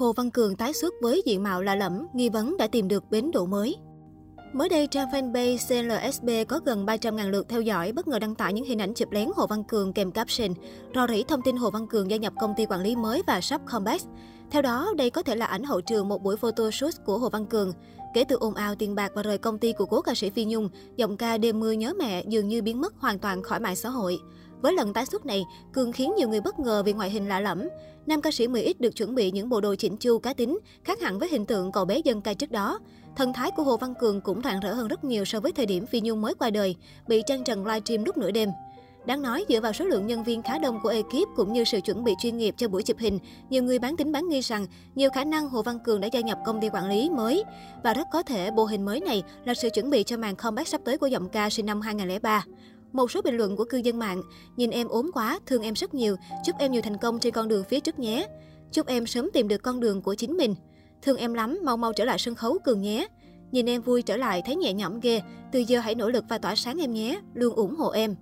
Hồ Văn Cường tái xuất với diện mạo lạ lẫm, nghi vấn đã tìm được bến đỗ mới. Mới đây, trang fanpage CLSB có gần 300.000 lượt theo dõi bất ngờ đăng tải những hình ảnh chụp lén Hồ Văn Cường kèm caption rò rỉ thông tin Hồ Văn Cường gia nhập công ty quản lý mới và sắp comeback. Theo đó, đây có thể là ảnh hậu trường một buổi photo shoot của Hồ Văn Cường. Kể từ ồn ào tiền bạc và rời công ty của cố ca sĩ Phi Nhung, giọng ca đêm mưa nhớ mẹ dường như biến mất hoàn toàn khỏi mạng xã hội. Với lần tái xuất này, Cường khiến nhiều người bất ngờ vì ngoại hình lạ lẫm. Nam ca sĩ 10X được chuẩn bị những bộ đồ chỉnh chu cá tính, khác hẳn với hình tượng cậu bé dân ca trước đó. Thần thái của Hồ Văn Cường cũng rạng rỡ hơn rất nhiều so với thời điểm Phi Nhung mới qua đời, bị trang trần livestream lúc nửa đêm. Đáng nói, dựa vào số lượng nhân viên khá đông của ekip cũng như sự chuẩn bị chuyên nghiệp cho buổi chụp hình, nhiều người bán tính bán nghi rằng nhiều khả năng Hồ Văn Cường đã gia nhập công ty quản lý mới. Và rất có thể bộ hình mới này là sự chuẩn bị cho màn comeback sắp tới của giọng ca sinh năm 2003. Một số bình luận của cư dân mạng, nhìn em ốm quá, thương em rất nhiều, chúc em nhiều thành công trên con đường phía trước nhé. Chúc em sớm tìm được con đường của chính mình. Thương em lắm, mau mau trở lại sân khấu cường nhé. Nhìn em vui trở lại thấy nhẹ nhõm ghê, từ giờ hãy nỗ lực và tỏa sáng em nhé, luôn ủng hộ em.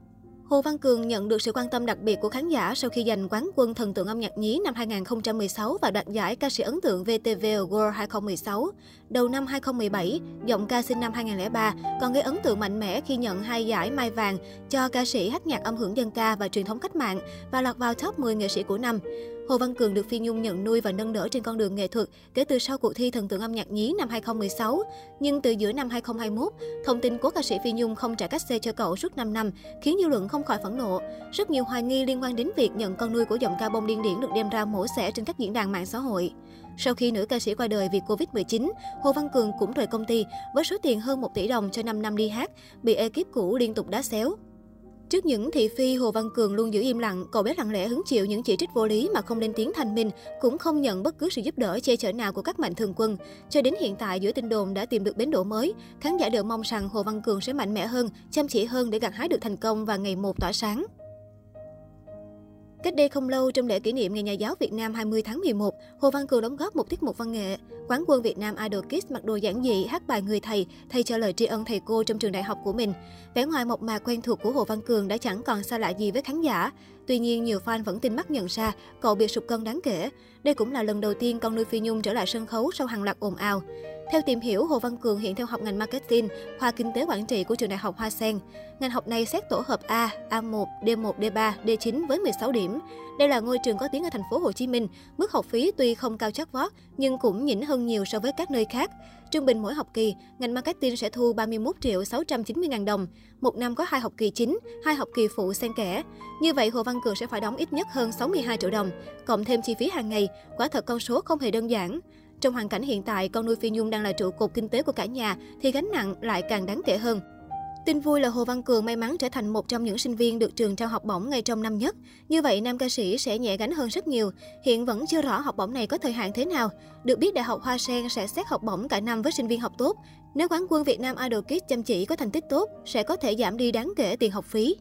Hồ Văn Cường nhận được sự quan tâm đặc biệt của khán giả sau khi giành quán quân thần tượng âm nhạc nhí năm 2016 và đoạt giải ca sĩ ấn tượng VTV World 2016. Đầu năm 2017, giọng ca sinh năm 2003 còn gây ấn tượng mạnh mẽ khi nhận hai giải Mai Vàng cho ca sĩ hát nhạc âm hưởng dân ca và truyền thống cách mạng và lọt vào top 10 nghệ sĩ của năm. Hồ Văn Cường được Phi Nhung nhận nuôi và nâng đỡ trên con đường nghệ thuật kể từ sau cuộc thi thần tượng âm nhạc nhí năm 2016. Nhưng từ giữa năm 2021, thông tin cố ca sĩ Phi Nhung không trả cách xe cho cậu suốt 5 năm khiến dư luận không khỏi phẫn nộ. Rất nhiều hoài nghi liên quan đến việc nhận con nuôi của giọng ca bông điên điển được đem ra mổ xẻ trên các diễn đàn mạng xã hội. Sau khi nữ ca sĩ qua đời vì Covid-19, Hồ Văn Cường cũng rời công ty với số tiền hơn 1 tỷ đồng cho 5 năm đi hát, bị ekip cũ liên tục đá xéo. Trước những thị phi, Hồ Văn Cường luôn giữ im lặng, cậu bé lặng lẽ hứng chịu những chỉ trích vô lý mà không lên tiếng thanh minh, cũng không nhận bất cứ sự giúp đỡ che chở nào của các mạnh thường quân. Cho đến hiện tại, giữa tin đồn đã tìm được bến đỗ mới, khán giả đều mong rằng Hồ Văn Cường sẽ mạnh mẽ hơn, chăm chỉ hơn để gặt hái được thành công và ngày một tỏa sáng. Cách đây không lâu, trong lễ kỷ niệm Ngày Nhà giáo Việt Nam 20 tháng 11, Hồ Văn Cường đóng góp một tiết mục văn nghệ. Quán quân Việt Nam Idol Kids mặc đồ giản dị, hát bài Người Thầy, thay cho lời tri ân thầy cô trong trường đại học của mình. Vẻ ngoài mộc mạc quen thuộc của Hồ Văn Cường đã chẳng còn xa lạ gì với khán giả. Tuy nhiên, nhiều fan vẫn tin mắt nhận ra cậu bị sụt cân đáng kể. Đây cũng là lần đầu tiên con nuôi Phi Nhung trở lại sân khấu sau hàng loạt ồn ào. Theo tìm hiểu, Hồ Văn Cường hiện theo học ngành marketing, khoa kinh tế quản trị của trường đại học Hoa Sen. Ngành học này xét tổ hợp A, A1, D1, D3, D9 với 16 điểm. Đây là ngôi trường có tiếng ở thành phố Hồ Chí Minh. Mức học phí tuy không cao chót vót nhưng cũng nhỉnh hơn nhiều so với các nơi khác. Trung bình mỗi học kỳ, ngành marketing sẽ thu 31 triệu 690 ngàn đồng. Một năm có hai học kỳ chính, hai học kỳ phụ xen kẽ. Như vậy, Hồ Văn Cường sẽ phải đóng ít nhất hơn 62 triệu đồng, cộng thêm chi phí hàng ngày. Quả thật con số không hề đơn giản. Trong hoàn cảnh hiện tại, con nuôi Phi Nhung đang là trụ cột kinh tế của cả nhà, thì gánh nặng lại càng đáng kể hơn. Tin vui là Hồ Văn Cường may mắn trở thành một trong những sinh viên được trường trao học bổng ngay trong năm nhất. Như vậy, nam ca sĩ sẽ nhẹ gánh hơn rất nhiều. Hiện vẫn chưa rõ học bổng này có thời hạn thế nào. Được biết, Đại học Hoa Sen sẽ xét học bổng cả năm với sinh viên học tốt. Nếu quán quân Việt Nam Idol Kids chăm chỉ có thành tích tốt, sẽ có thể giảm đi đáng kể tiền học phí.